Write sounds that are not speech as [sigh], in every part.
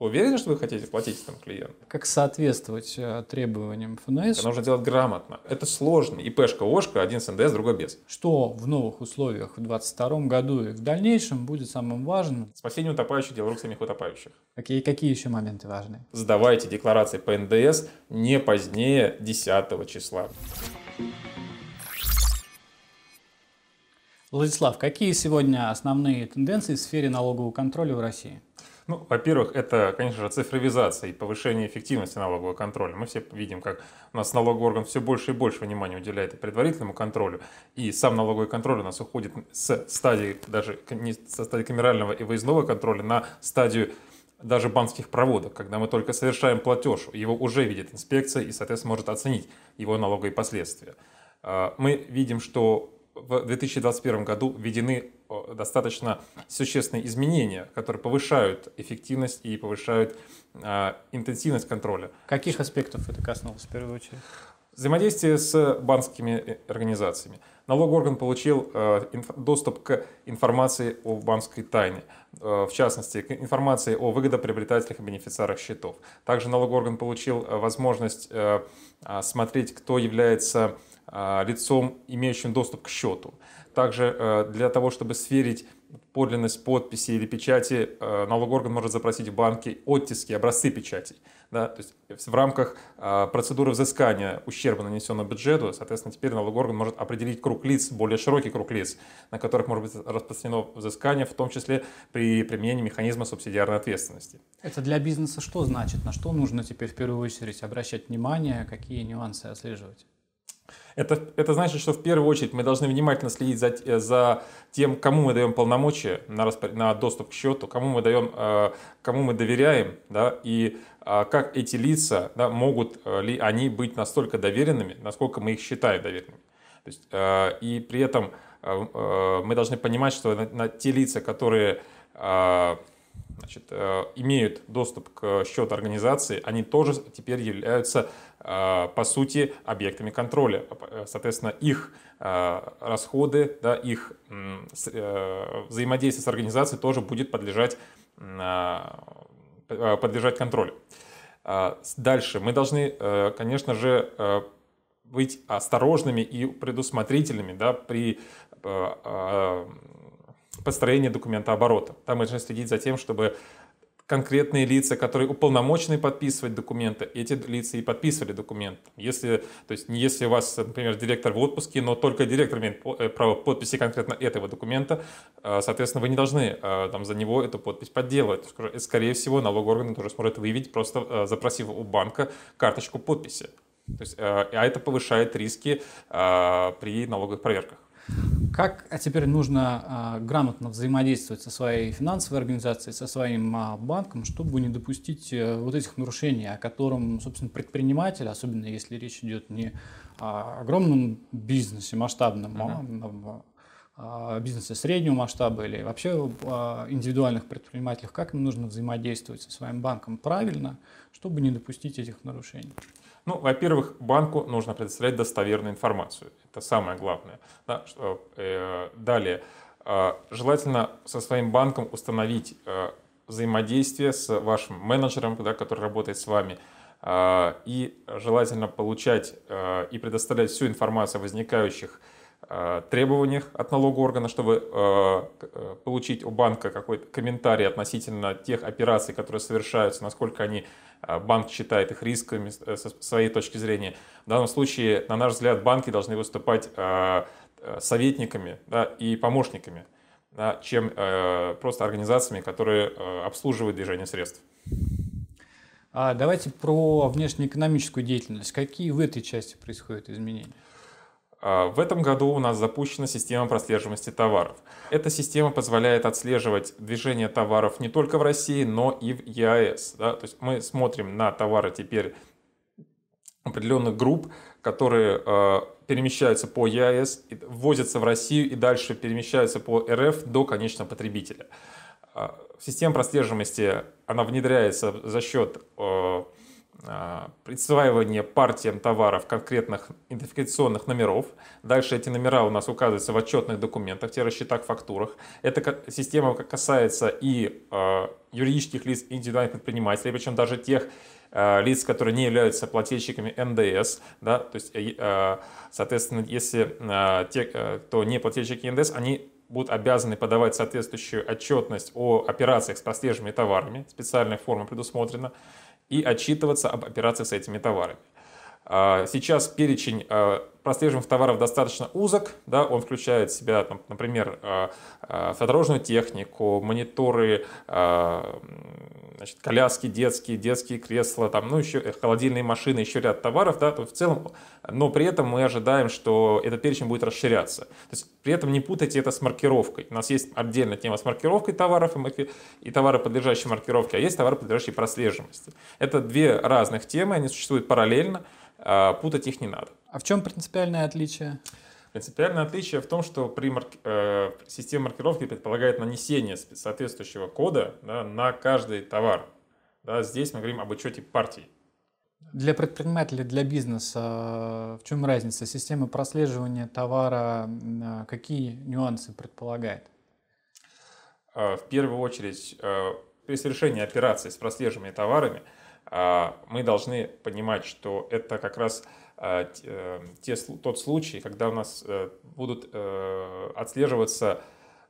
Уверены, что вы хотите платить этому клиенту? Как соответствовать э, требованиям ФНС? Это нужно делать грамотно. Это сложно. ИПшка, ОШка, один с НДС, другой без. Что в новых условиях в 2022 году и в дальнейшем будет самым важным? Спасение утопающих, дело рук самих утопающих. Какие, какие еще моменты важны? Сдавайте декларации по НДС не позднее 10 числа. Владислав, какие сегодня основные тенденции в сфере налогового контроля в России? Ну, во-первых, это, конечно же, цифровизация и повышение эффективности налогового контроля. Мы все видим, как у нас налоговый орган все больше и больше внимания уделяет предварительному контролю, и сам налоговый контроль у нас уходит с стадии даже не со стадии камерального и выездного контроля на стадию даже банковских проводок, когда мы только совершаем платеж, его уже видит инспекция и, соответственно, может оценить его налоговые последствия. А, мы видим, что в 2021 году введены достаточно существенные изменения, которые повышают эффективность и повышают э, интенсивность контроля. Каких аспектов это коснулось в первую очередь? Взаимодействие с банковскими э, организациями. Налоговый орган получил э, инф, доступ к информации о банковской тайне, э, в частности, к информации о выгодоприобретателях и бенефициарах счетов. Также налоговый орган получил э, возможность э, смотреть, кто является э, лицом, имеющим доступ к счету. Также э, для того, чтобы сверить подлинность подписи или печати, э, налоговый орган может запросить в банке оттиски, образцы печатей. Да? То есть в рамках э, процедуры взыскания ущерба, нанесенного бюджету, соответственно, теперь налоговый орган может определить круг лиц, более широкий круг лиц, на которых может быть распространено взыскание, в том числе при применении механизма субсидиарной ответственности. Это для бизнеса что значит? На что нужно теперь в первую очередь обращать внимание, какие нюансы отслеживать? Это, это значит, что в первую очередь мы должны внимательно следить за, э, за тем, кому мы даем полномочия на, распор... на доступ к счету, кому мы даем, э, кому мы доверяем, да, и э, как эти лица, да, могут ли они быть настолько доверенными, насколько мы их считаем доверенными. То есть, и при этом мы должны понимать, что на, на те лица, которые значит, имеют доступ к счету организации, они тоже теперь являются Э, по сути, объектами контроля. Соответственно, их э, расходы, да, их э, взаимодействие с организацией тоже будет подлежать, подлежать контролю. Дальше мы должны, конечно же, быть осторожными и предусмотрительными да, при построении документа оборота. Там должны следить за тем, чтобы конкретные лица, которые уполномочены подписывать документы, эти лица и подписывали документ. Если, то есть, если у вас, например, директор в отпуске, но только директор имеет э, право подписи конкретно этого документа, э, соответственно, вы не должны э, там, за него эту подпись подделывать. Скорее всего, налоговый орган тоже сможет выявить, просто запросив у банка карточку подписи. То есть, а это повышает риски при налоговых проверках. Как а теперь нужно а, грамотно взаимодействовать со своей финансовой организацией, со своим а, банком, чтобы не допустить а, вот этих нарушений, о котором, собственно, предприниматель, особенно если речь идет не о огромном бизнесе масштабном, uh-huh. а о бизнесе среднего масштаба или вообще о индивидуальных предпринимателях, как им нужно взаимодействовать со своим банком правильно, чтобы не допустить этих нарушений? Ну, во-первых, банку нужно предоставлять достоверную информацию. Это самое главное. Да, что, э, далее, э, желательно со своим банком установить э, взаимодействие с вашим менеджером, да, который работает с вами, э, и желательно получать э, и предоставлять всю информацию о возникающих э, требованиях от налогового органа, чтобы э, э, получить у банка какой-то комментарий относительно тех операций, которые совершаются, насколько они банк считает их рисками э, со своей точки зрения. В данном случае, на наш взгляд, банки должны выступать э, советниками да, и помощниками, да, чем э, просто организациями, которые обслуживают движение средств. А давайте про внешнеэкономическую деятельность. Какие в этой части происходят изменения? А, в этом году у нас запущена система прослеживаемости товаров. Эта система позволяет отслеживать движение товаров не только в России, но и в ЕАЭС. Да? То есть мы смотрим на товары теперь определенных групп, которые э, перемещаются по ЕАЭС, ввозятся в Россию и дальше перемещаются по РФ до конечного потребителя. Э, система прослеживаемости она внедряется за счет э, присваивание партиям товаров конкретных идентификационных номеров. Дальше эти номера у нас указываются в отчетных документах, те расчетах, фактурах. Эта система касается и юридических лиц, индивидуальных предпринимателей, причем даже тех лиц, которые не являются плательщиками НДС. Да? То есть, соответственно, если те, кто не плательщики НДС, они будут обязаны подавать соответствующую отчетность о операциях с прослеживаемыми товарами, специальная форма предусмотрена, и отчитываться об операциях с этими товарами. А, сейчас перечень а, прослеживаемых товаров достаточно узок, да, он включает в себя, например, а, автодорожную технику, мониторы, значит, коляски детские, детские кресла, там, ну, еще холодильные машины, еще ряд товаров, да, то в целом, но при этом мы ожидаем, что этот перечень будет расширяться. То есть при этом не путайте это с маркировкой. У нас есть отдельная тема с маркировкой товаров и товары, подлежащие маркировке, а есть товары, подлежащие прослеживаемости. Это две разных темы, они существуют параллельно. А, путать их не надо. А в чем принципиальное отличие? Принципиальное отличие в том, что при марк... э, система маркировки предполагает нанесение соответствующего кода да, на каждый товар. Да, здесь мы говорим об учете партий. Для предпринимателей, для бизнеса в чем разница? Система прослеживания товара э, какие нюансы предполагает? Э, в первую очередь, э, при совершении операций с прослеживаемыми товарами – а, мы должны понимать, что это как раз а, э, те, тот случай, когда у нас э, будут э, отслеживаться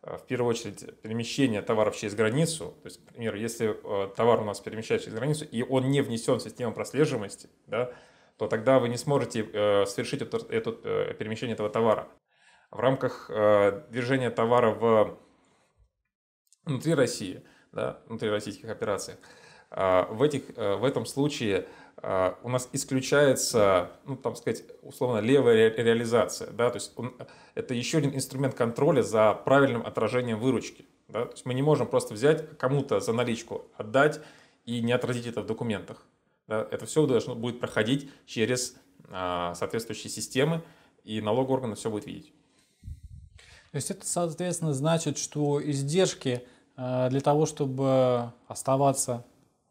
в первую очередь перемещение товаров через границу. То есть, например, если товар у нас перемещается через границу, и он не внесен в систему прослеживаемости, да, то тогда вы не сможете совершить это, это перемещение этого товара. В рамках движения товара в, внутри России, да, внутри российских операциях, а, в, этих, э, в этом случае а, у нас исключается, ну, там сказать, условно, левая реализация. Да? То есть он, это еще один инструмент контроля за правильным отражением выручки. Да? То есть мы не можем просто взять кому-то за наличку, отдать и не отразить это в документах. Да? Это все должно будет проходить через а, соответствующие системы, и налоговые органы все будет видеть. То есть это, соответственно, значит, что издержки для того, чтобы оставаться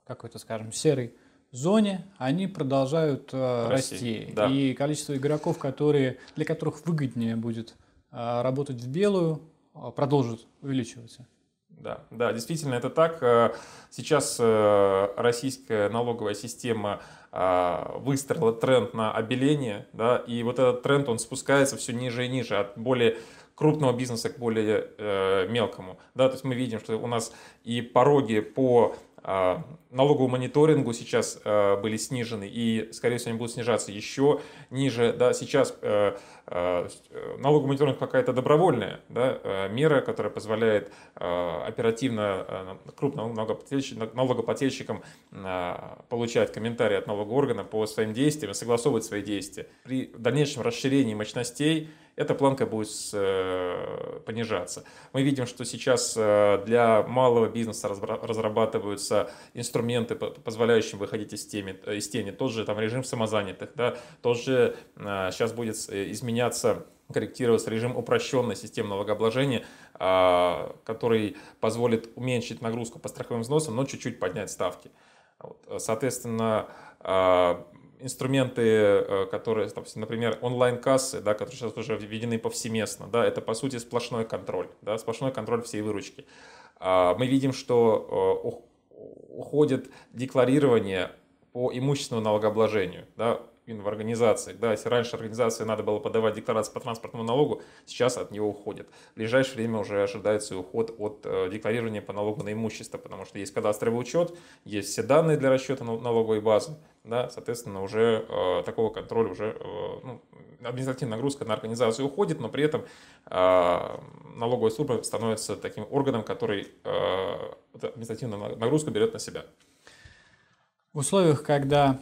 какой-то, скажем, серой зоне, они продолжают э, расти. расти. Да. И количество игроков, которые, для которых выгоднее будет э, работать в белую, э, продолжит увеличиваться. Да, да, действительно, это так. Э, сейчас э, российская налоговая система выстроила тренд на обеление, да, и вот этот тренд, он спускается все ниже и ниже, от более крупного бизнеса к более э, мелкому. Да, то есть мы видим, что у нас и пороги по налоговому мониторингу сейчас а, были снижены и, скорее всего, они будут снижаться еще ниже. Да, сейчас э, а, налоговый мониторинг какая-то добровольная да, мера, которая позволяет оперативно крупным налогоплательщикам получать комментарии от налогового органа по своим действиям, согласовывать свои действия. При дальнейшем расширении мощностей эта планка будет э, понижаться. Мы видим, что сейчас э, для малого бизнеса разрабатываются инструменты, позволяющие выходить из, теми, э, из тени. Тот же там режим самозанятых, да, тот же сейчас будет изменяться корректироваться режим упрощенной системы налогообложения, который позволит уменьшить нагрузку по страховым взносам, но чуть-чуть поднять ставки. Соответственно, инструменты, э, которые, например, онлайн-кассы, да, которые сейчас уже введены повсеместно, да, это по сути сплошной контроль, да, сплошной контроль всей выручки. А, мы видим, что э, уходит декларирование по имущественному налогообложению. Да, в организациях. Да, если раньше организации надо было подавать декларации по транспортному налогу, сейчас от него уходят. В ближайшее время уже ожидается уход от э, декларирования по налогу на имущество, потому что есть кадастровый учет, есть все данные для расчета налоговой базы, да, соответственно, уже э, такого контроля уже э, ну, административная нагрузка на организацию уходит, но при этом э, налоговая служба становится таким органом, который э, административную нагрузку берет на себя. В условиях, когда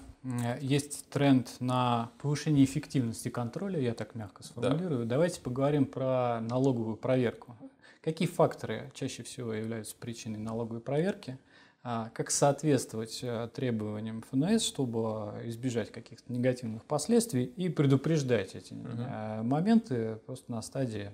есть тренд на повышение эффективности контроля, я так мягко сформулирую. Да. Давайте поговорим про налоговую проверку. Какие факторы чаще всего являются причиной налоговой проверки? А как соответствовать э, требованиям ФНС, чтобы избежать каких-то негативных последствий и предупреждать эти угу. моменты просто на стадии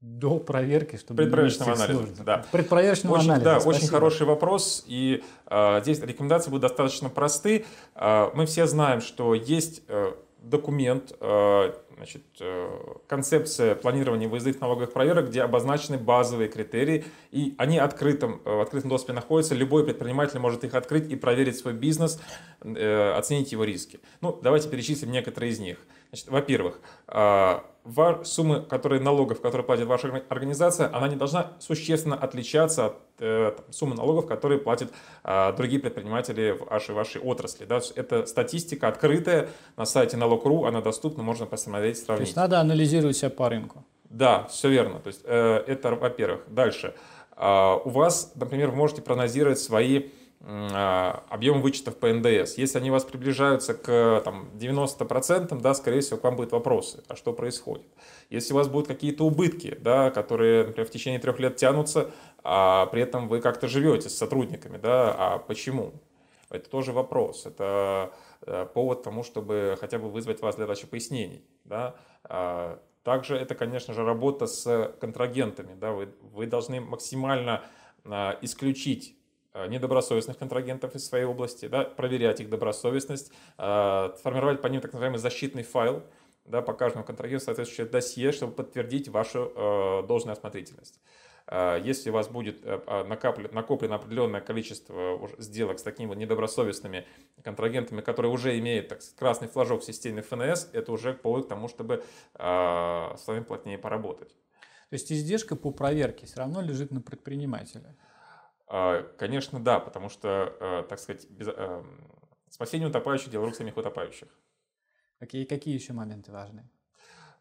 до проверки, чтобы предпроверочного анализа. Да. Предпроверочного очень, анализа. Да, спасибо. очень хороший вопрос. И э, здесь рекомендации будут достаточно просты. Э, мы все знаем, что есть э, документ, э, значит, э, концепция планирования выездных налоговых проверок, где обозначены базовые критерии, и они открытым, э, в открытом доступе находятся. Любой предприниматель может их открыть и проверить свой бизнес, э, оценить его риски. Ну, давайте перечислим некоторые из них. Значит, во-первых, э, суммы, которые налогов, которые платит ваша организация, она не должна существенно отличаться от э, суммы налогов, которые платят э, другие предприниматели в вашей, вашей отрасли. Да? Это статистика открытая на сайте налог.ру, она доступна, можно посмотреть, сравнить. То есть надо анализировать себя по рынку. Да, все верно. То есть э, это, во-первых. Дальше. Э, у вас, например, вы можете прогнозировать свои объем вычетов по НДС. Если они вас приближаются к там, 90%, да, скорее всего, к вам будут вопросы, а что происходит. Если у вас будут какие-то убытки, да, которые, например, в течение трех лет тянутся, а при этом вы как-то живете с сотрудниками, да, а почему? Это тоже вопрос. Это э, повод тому, чтобы хотя бы вызвать вас для дачи пояснений. Да? А, также это, конечно же, работа с контрагентами. Да? Вы, вы должны максимально а, исключить недобросовестных контрагентов из своей области, да, проверять их добросовестность, э, формировать по ним так называемый защитный файл, да, по каждому контрагенту соответствующее досье, чтобы подтвердить вашу э, должную осмотрительность. Если у вас будет накоплено, накоплено определенное количество сделок с такими вот недобросовестными контрагентами, которые уже имеют так красный флажок в системе ФНС, это уже повод к тому, чтобы с вами плотнее поработать. То есть издержка по проверке все равно лежит на предпринимателе? А, конечно, да, потому что, э, так сказать, без, э, спасение утопающих – дело рук самих утопающих. Какие, какие еще моменты важны?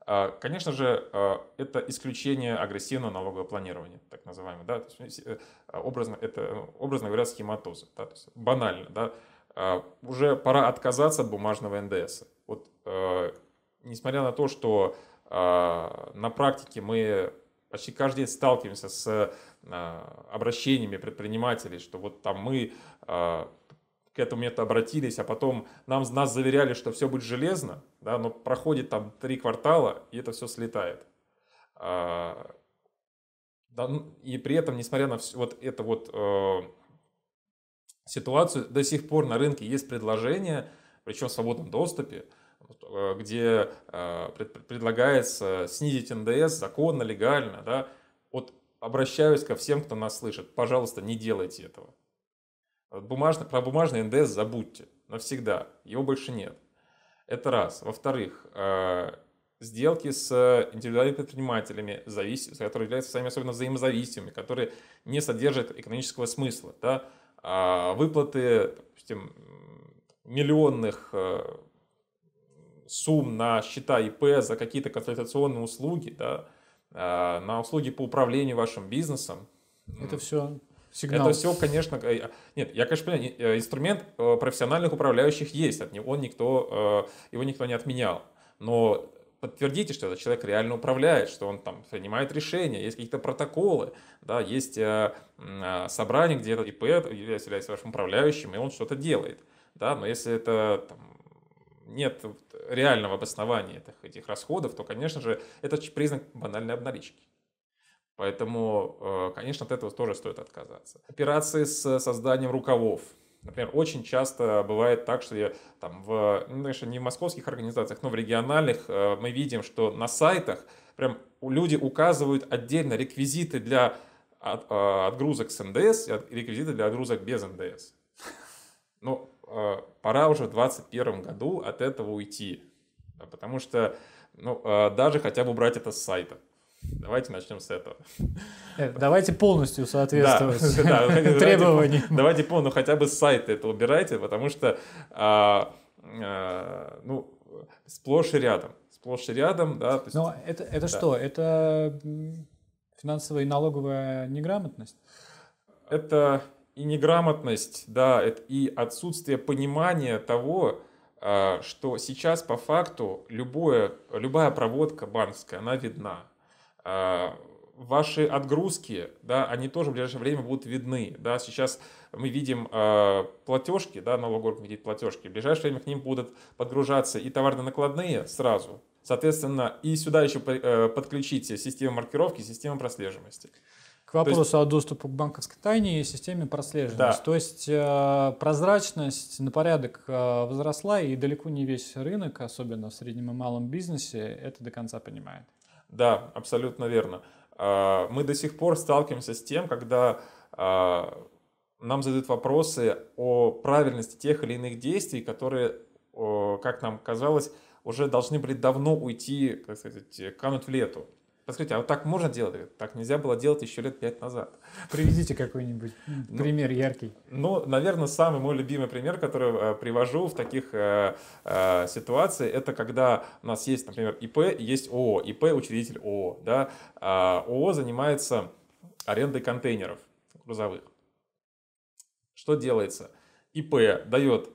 А, конечно же, э, это исключение агрессивного налогового планирования, так называемое. Да? То есть, образно, это, ну, образно говоря, схематоза. Да? Банально. Да? А, уже пора отказаться от бумажного НДС. Вот, несмотря на то, что на практике мы почти каждый день сталкиваемся с а, обращениями предпринимателей, что вот там мы а, к этому методу обратились, а потом нам, нас заверяли, что все будет железно, да, но проходит там три квартала, и это все слетает. А, ну, и при этом, несмотря на вот эту вот э, ситуацию, до сих пор на рынке есть предложения, причем в свободном доступе, где э, предлагается снизить НДС законно, легально, да, от обращаюсь ко всем, кто нас слышит. Пожалуйста, не делайте этого. Бумажный, про бумажный НДС забудьте навсегда. Его больше нет. Это раз. Во-вторых, э, сделки с индивидуальными предпринимателями, завис... которые являются сами особенно взаимозависимыми, которые не содержат экономического смысла. Да? А выплаты, допустим, миллионных э, сумм на счета ИП за какие-то консультационные услуги, да, а, на услуги по управлению вашим бизнесом. Это все сигнал. Это все, конечно, э, нет, я, конечно, понимаю, э, инструмент э, профессиональных управляющих есть, от него никто, его никто не отменял. Но подтвердите, что этот человек реально управляет, что он там принимает решения, есть какие-то протоколы, да, есть собрание, где этот ИП является вашим управляющим, и он что-то делает. Да, но если это там, нет реального обоснования этих, этих расходов, то, конечно же, это признак банальной обналички. Поэтому, э, конечно, от этого тоже стоит отказаться. Операции с созданием рукавов. Например, очень часто бывает так, что я, там, в, ну, конечно, не в московских организациях, но в региональных э, мы видим, что на сайтах прям люди указывают отдельно реквизиты для э, отгрузок с НДС и реквизиты для отгрузок без НДС. [laughs] Ну, пора уже в 2021 году от этого уйти. Потому что ну, э, даже хотя бы убрать это с сайта. Давайте начнем с этого. Э, давайте полностью соответствовать да, да, [laughs] требованиям. Давайте, полностью, хотя бы с сайта это убирайте, потому что а, а, ну, сплошь и рядом. Сплошь и рядом, да. есть, Но это, это да. что? Это финансовая и налоговая неграмотность? Это и неграмотность, да, и отсутствие понимания того, а, что сейчас по факту любое, любая проводка банковская, она видна. А, ваши отгрузки, да, они тоже в ближайшее время будут видны. Да. Сейчас мы видим э, платежки, да, налогоорган видит платежки. В ближайшее время к ним будут подгружаться и товарно-накладные сразу, Соответственно, и сюда еще э, подключить систему маркировки, систему прослеживаемости. Вопросу есть... о доступе к банковской тайне и системе прослеживаемости. Да. То есть э, прозрачность на порядок э, возросла, и далеко не весь рынок, особенно в среднем и малом бизнесе, это до конца понимает. Да, абсолютно верно. Э, мы до сих пор сталкиваемся с тем, когда э, нам задают вопросы о правильности тех или иных действий, которые, как нам казалось, уже должны были давно уйти, как сказать, кануть в лету. Подскажите, а вот так можно делать? Так нельзя было делать еще лет пять назад. [laughs] Приведите какой-нибудь ну, пример яркий. Ну, наверное, самый мой любимый пример, который э, привожу в таких э, э, ситуациях, это когда у нас есть, например, ИП есть ООО. ИП – учредитель ООО. Да? А ООО занимается арендой контейнеров грузовых. Что делается? ИП дает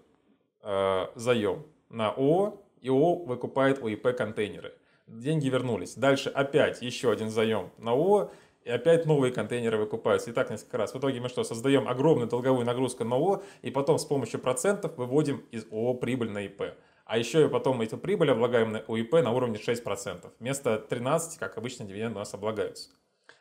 э, заем на ООО, и ООО выкупает у ИП контейнеры деньги вернулись. Дальше опять еще один заем на ООО, и опять новые контейнеры выкупаются. И так несколько раз. В итоге мы что, создаем огромную долговую нагрузку на ООО, и потом с помощью процентов выводим из ООО прибыль на ИП. А еще и потом эту прибыль облагаем на УИП на уровне 6%. Вместо 13, как обычно, дивиденды у нас облагаются.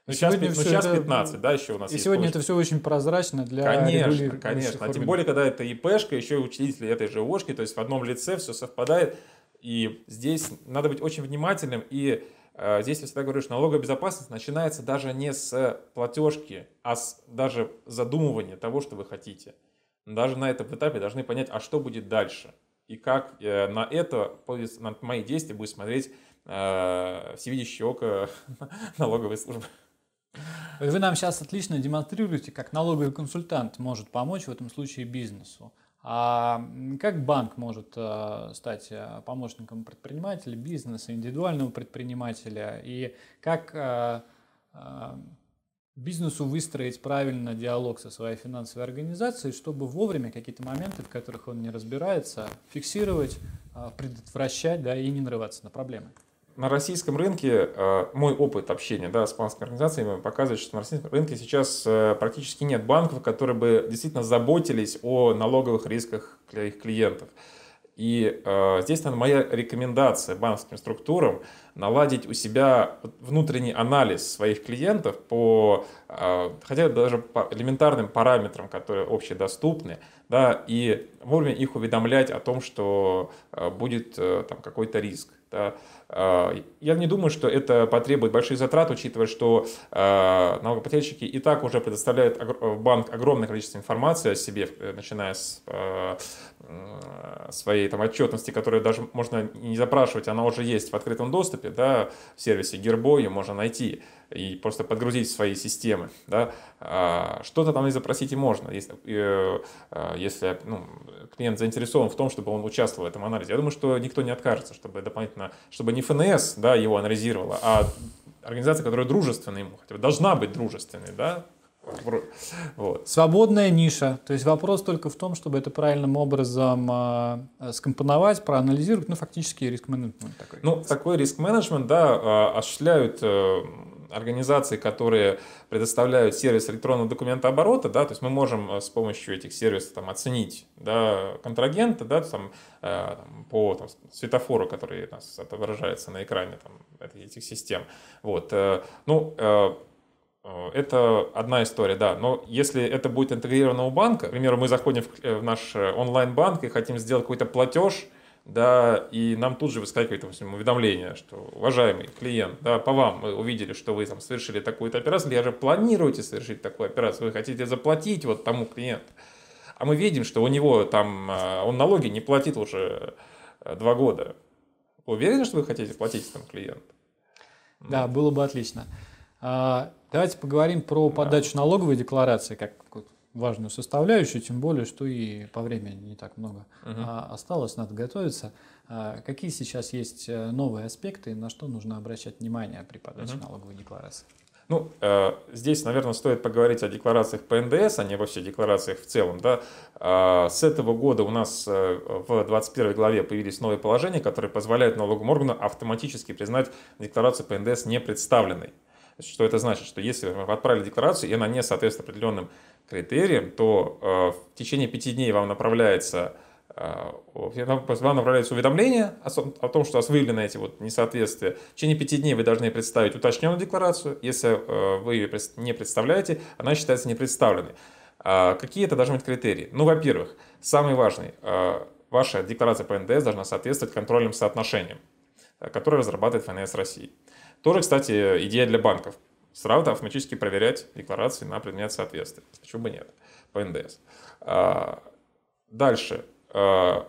Ну, сейчас, ну, сейчас это, 15, да, еще у нас И сегодня повышение. это все очень прозрачно для Конечно, конечно. А тем более, когда это ИПшка, еще и учредители этой же ОшКи, то есть в одном лице все совпадает. И здесь надо быть очень внимательным. И э, здесь я всегда говорю, что налоговая безопасность начинается даже не с платежки, а с даже задумывания того, что вы хотите. Даже на этом этапе должны понять, а что будет дальше. И как э, на это, на мои действия будет смотреть э, всевидящее око [laughs] налоговой службы. Вы нам сейчас отлично демонстрируете, как налоговый консультант может помочь в этом случае бизнесу. А как банк может э, стать э, помощником предпринимателя, бизнеса, индивидуального предпринимателя? И как э, бизнесу выстроить правильно диалог со своей финансовой организацией, чтобы вовремя какие-то моменты, в которых он не разбирается, фиксировать, предотвращать да, и не нарываться на проблемы? На российском рынке э, мой опыт общения да, с банковскими организациями показывает, что на российском рынке сейчас э, практически нет банков, которые бы действительно заботились о налоговых рисках для их клиентов. И э, здесь, наверное, моя рекомендация банковским структурам наладить у себя внутренний анализ своих клиентов по, хотя бы даже по элементарным параметрам, которые общедоступны, да, и вовремя их уведомлять о том, что будет там какой-то риск. А, я не думаю, что это потребует больших затрат, учитывая, что а, налогоплательщики и так уже предоставляют банк огромное количество информации о себе, э, начиная с а, своей там, отчетности, которую даже можно не запрашивать, она уже есть в открытом доступе, да, в сервисе Гербо ее можно найти и просто подгрузить в свои системы. Да. Что-то там и запросить и можно, если, э, если ну, клиент заинтересован в том, чтобы он участвовал в этом анализе. Я думаю, что никто не откажется, чтобы дополнительно, чтобы не ФНС да, его анализировала, а организация, которая дружественна ему, хотя бы должна быть дружественной, да, вот. Свободная ниша. То есть вопрос только в том, чтобы это правильным образом э, скомпоновать, проанализировать, ну, фактически риск-менеджмент такой. Ну, такой риск-менеджмент, да, а, осуществляют э, организации, которые предоставляют сервис электронного документооборота, да, то есть мы можем э, с помощью этих сервисов там, оценить да, контрагента да, там, э, по там, светофору, который у нас отображается на экране там, этих систем. Вот. Э, ну, это одна история, да. Но если это будет интегрировано у банка, к примеру, мы заходим в наш онлайн-банк и хотим сделать какой-то платеж, да, и нам тут же выскакивает допустим, уведомление, что, уважаемый клиент, да, по вам мы увидели, что вы там совершили такую-то операцию, или же планируете совершить такую операцию, вы хотите заплатить вот тому клиенту. А мы видим, что у него там, а, он налоги не платит уже э, два года. Вы уверены, что вы хотите платить этому клиенту? Да, было бы отлично. А, давайте поговорим про подачу да. налоговой декларации, как важную составляющую, тем более, что и по времени не так много угу. осталось, надо готовиться. А какие сейчас есть э, новые аспекты, на что нужно обращать внимание при подаче угу. налоговой декларации? Ну, э, здесь, наверное, стоит поговорить о декларациях по НДС, а не вообще декларациях в целом. Да? Э, с этого года у нас э, в 21 главе появились новые положения, которые позволяют налоговому органу автоматически признать декларацию по НДС не представленной. Что это значит? Что если вы отправили декларацию, и она не соответствует определенным критериям, то э, в течение пяти дней вам направляется вам направляется уведомление о том, что у вас выявлены эти вот несоответствия. В течение пяти дней вы должны представить уточненную декларацию. Если вы ее не представляете, она считается непредставленной. Какие это должны быть критерии? Ну, во-первых, самый важный, ваша декларация по НДС должна соответствовать контрольным соотношениям, которые разрабатывает ФНС России. Тоже, кстати, идея для банков. Сразу автоматически проверять декларации на предмет соответствия. Почему бы нет? По НДС. Дальше. А,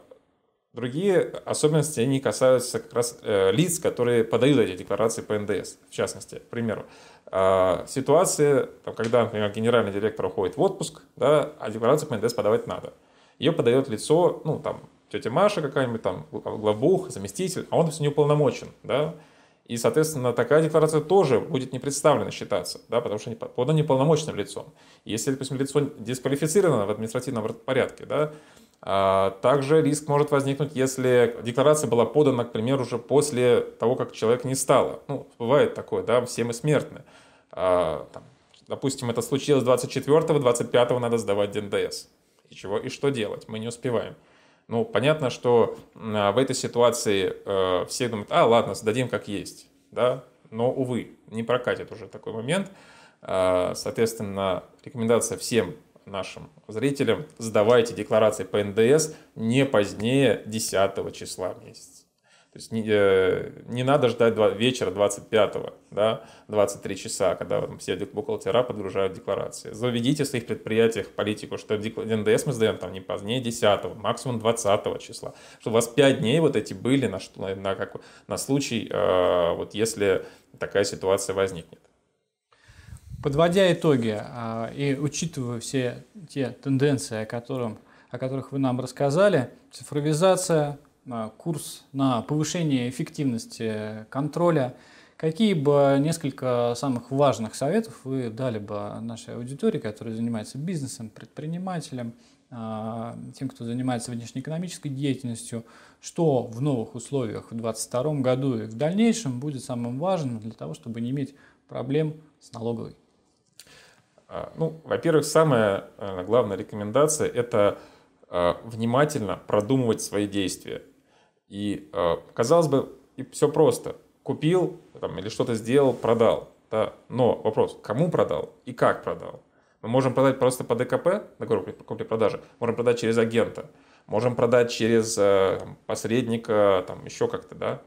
другие особенности, они касаются как раз э, лиц, которые подают эти декларации по НДС, в частности, к примеру. А, ситуация, когда, например, генеральный директор уходит в отпуск, да, а декларацию по НДС подавать надо. Ее подает лицо, ну, там, тетя Маша какая-нибудь, там, главбух, заместитель, а он все не уполномочен, да, и, соответственно, такая декларация тоже будет не представлена считаться, да, потому что подана неполномоченным лицом. Если, допустим, лицо дисквалифицировано в административном порядке, да, а также риск может возникнуть, если декларация была подана, к примеру, уже после того, как человек не стало. Ну, бывает такое, да, все мы смертны. А, там, допустим, это случилось 24-го, 25-го надо сдавать ДНДС. И чего, и что делать? Мы не успеваем. Ну, понятно, что в этой ситуации э, все думают, а, ладно, сдадим как есть, да, но, увы, не прокатит уже такой момент. А, соответственно, рекомендация всем нашим зрителям, сдавайте декларации по НДС не позднее 10 числа месяца. То есть не, э, не надо ждать 2, вечера 25, да, 23 часа, когда там, все бухгалтера подгружают декларации. Заведите в своих предприятиях политику, что НДС мы сдаем там не позднее 10, максимум 20 числа. Чтобы у вас 5 дней вот эти были на, на, на, как, на случай, э, вот если такая ситуация возникнет. Подводя итоги а, и учитывая все те тенденции, о, котором, о которых вы нам рассказали, цифровизация, курс на повышение эффективности контроля, какие бы несколько самых важных советов вы дали бы нашей аудитории, которая занимается бизнесом, предпринимателем, а, тем, кто занимается внешнеэкономической деятельностью, что в новых условиях в 2022 году и в дальнейшем будет самым важным для того, чтобы не иметь проблем с налоговой? А, ну, во-первых, самая главная рекомендация – это э, внимательно продумывать свои действия. И, э, казалось бы, и все просто. Купил там, или что-то сделал, продал. Да? Но вопрос, кому продал и как продал? Мы можем продать просто по ДКП, договор купли-продажи, можем продать через агента, можем продать через посредника, там, еще как-то, да.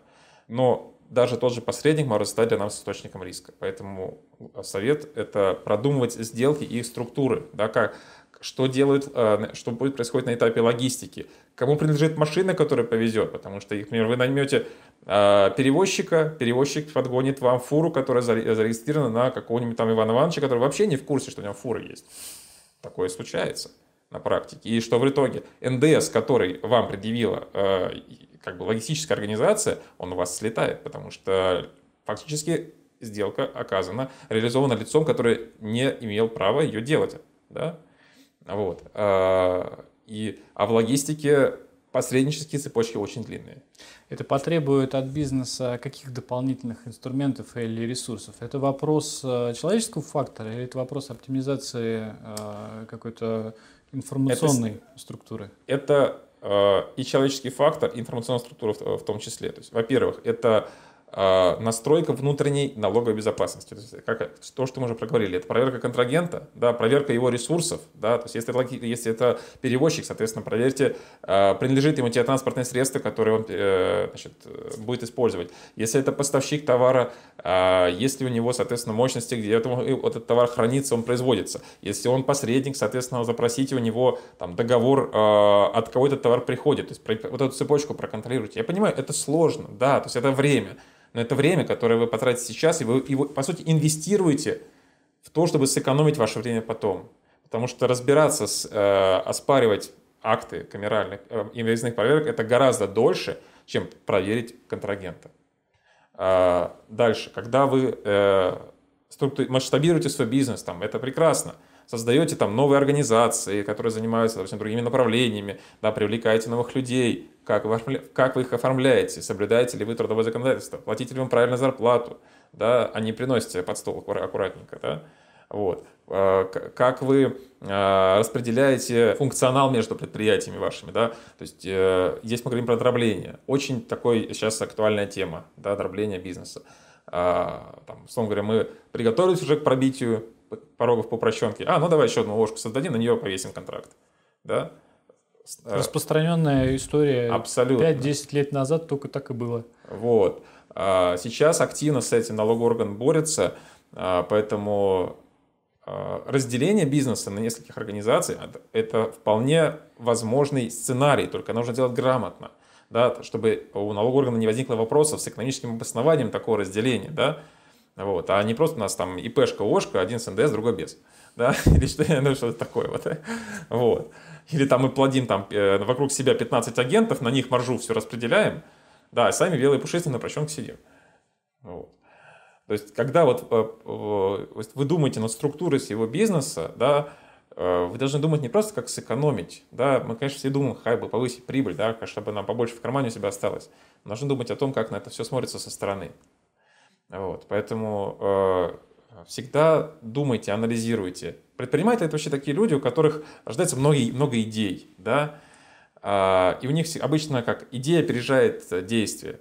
Но даже тот же посредник может стать для нас источником риска. Поэтому совет – это продумывать сделки и их структуры. Да, как, что делают, э, что будет происходить на этапе логистики. Кому принадлежит машина, которая повезет, потому что, например, вы наймете э, перевозчика, перевозчик подгонит вам фуру, которая зарегистрирована на какого-нибудь там Ивана Ивановича, который вообще не в курсе, что у него фура есть. Такое случается на практике. И что в итоге НДС, который вам предъявила э, как бы логистическая организация, он у вас слетает, потому что фактически сделка оказана, реализована лицом, который не имел права ее делать. Да? Вот. А, и, а в логистике посреднические цепочки очень длинные. Это потребует от бизнеса каких дополнительных инструментов или ресурсов? Это вопрос э, человеческого фактора или это вопрос оптимизации э, какой-то информационной это, структуры? Это Э, и человеческий фактор, и информационная структура в том числе. То есть, во-первых, это настройка внутренней налоговой безопасности. То, есть, как, то, что мы уже проговорили, это проверка контрагента, да, проверка его ресурсов. Да, то есть если, это, если это перевозчик, соответственно, проверьте, а, принадлежит ему те транспортные средства, которые он э, значит, будет использовать. Если это поставщик товара, а, если у него, соответственно, мощности, где этот товар хранится, он производится. Если он посредник, соответственно, запросите у него там, договор, от кого этот товар приходит. То есть вот эту цепочку проконтролируйте. Я понимаю, это сложно, да, то есть это время но это время, которое вы потратите сейчас, и вы его, по сути, инвестируете в то, чтобы сэкономить ваше время потом. Потому что разбираться, с, э, оспаривать акты камеральных э, инвестиционных проверок это гораздо дольше, чем проверить контрагента. Э, дальше, когда вы э, масштабируете свой бизнес, там, это прекрасно создаете там новые организации, которые занимаются совсем другими направлениями, да, привлекаете новых людей, как вы, как вы их оформляете, соблюдаете ли вы трудовое законодательство, платите ли вы правильно зарплату, да, а не приносите под стол аккуратненько, да, вот. как вы распределяете функционал между предприятиями вашими, да, то есть здесь мы говорим про дробление, очень такой сейчас актуальная тема, да, дробление бизнеса. Там, условно говоря, мы приготовились уже к пробитию порогов по упрощенке. А, ну давай еще одну ложку создадим, на нее повесим контракт. Да? Распространенная история. Абсолютно. 5-10 лет назад только так и было. Вот. А сейчас активно с этим налоговый орган борется, а, поэтому а, разделение бизнеса на нескольких организаций – это вполне возможный сценарий, только нужно делать грамотно, да, чтобы у налогового органа не возникло вопросов с экономическим обоснованием такого разделения. Да? Вот, а не просто у нас там ИПшка, ОшКа, один с НДС, другой без. Да? [laughs] Или что, что-то такое. Вот. [laughs] вот. Или там мы плодим там, э, вокруг себя 15 агентов, на них маржу все распределяем, да, и сами белые пушистые на прощенке сидим. Вот. То есть, когда вот э, вы думаете над структурой своего бизнеса, да, э, вы должны думать не просто как сэкономить, да, мы, конечно, все думаем, как бы повысить прибыль, да, чтобы нам побольше в кармане у себя осталось. Мы должны думать о том, как на это все смотрится со стороны. Вот, поэтому э, всегда думайте, анализируйте. Предприниматели – это вообще такие люди, у которых рождается много, много идей, да, э, и у них обычно как идея опережает действие.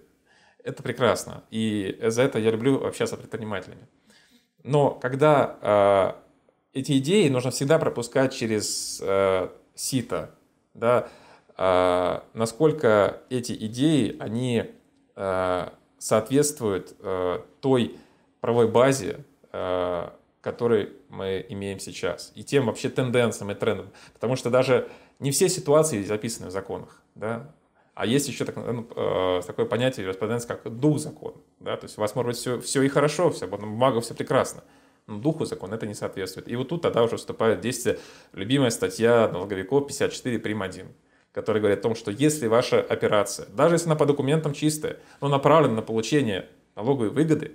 Это прекрасно, и за это я люблю общаться с предпринимателями. Но когда э, эти идеи нужно всегда пропускать через э, сито, да, э, насколько эти идеи, они э, соответствует э, той правовой базе, э, который мы имеем сейчас, и тем вообще тенденциям и трендам. Потому что даже не все ситуации записаны в законах, да, а есть еще так, ну, э, такое понятие юриспруденции, как дух закона. Да? То есть у вас может быть все, все и хорошо, все, бумага все прекрасно, но духу закона это не соответствует. И вот тут тогда уже вступает в действие любимая статья налоговиков 54 прим. 1 который говорит о том, что если ваша операция, даже если она по документам чистая, но направлена на получение налоговой выгоды,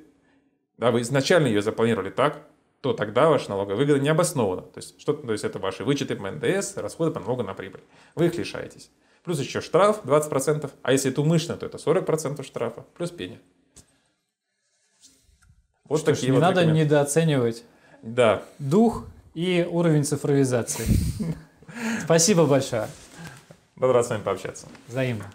да, вы изначально ее запланировали так, то тогда ваша налоговая выгода не обоснована. То есть, что, то есть это ваши вычеты по НДС, расходы по налогу на прибыль. Вы их лишаетесь. Плюс еще штраф 20%, а если это умышленно, то это 40% штрафа, плюс пеня. Вот что такие ж, не вот надо документы. недооценивать да. дух и уровень цифровизации. [laughs] Спасибо большое. Был рад с вами пообщаться. Взаимно.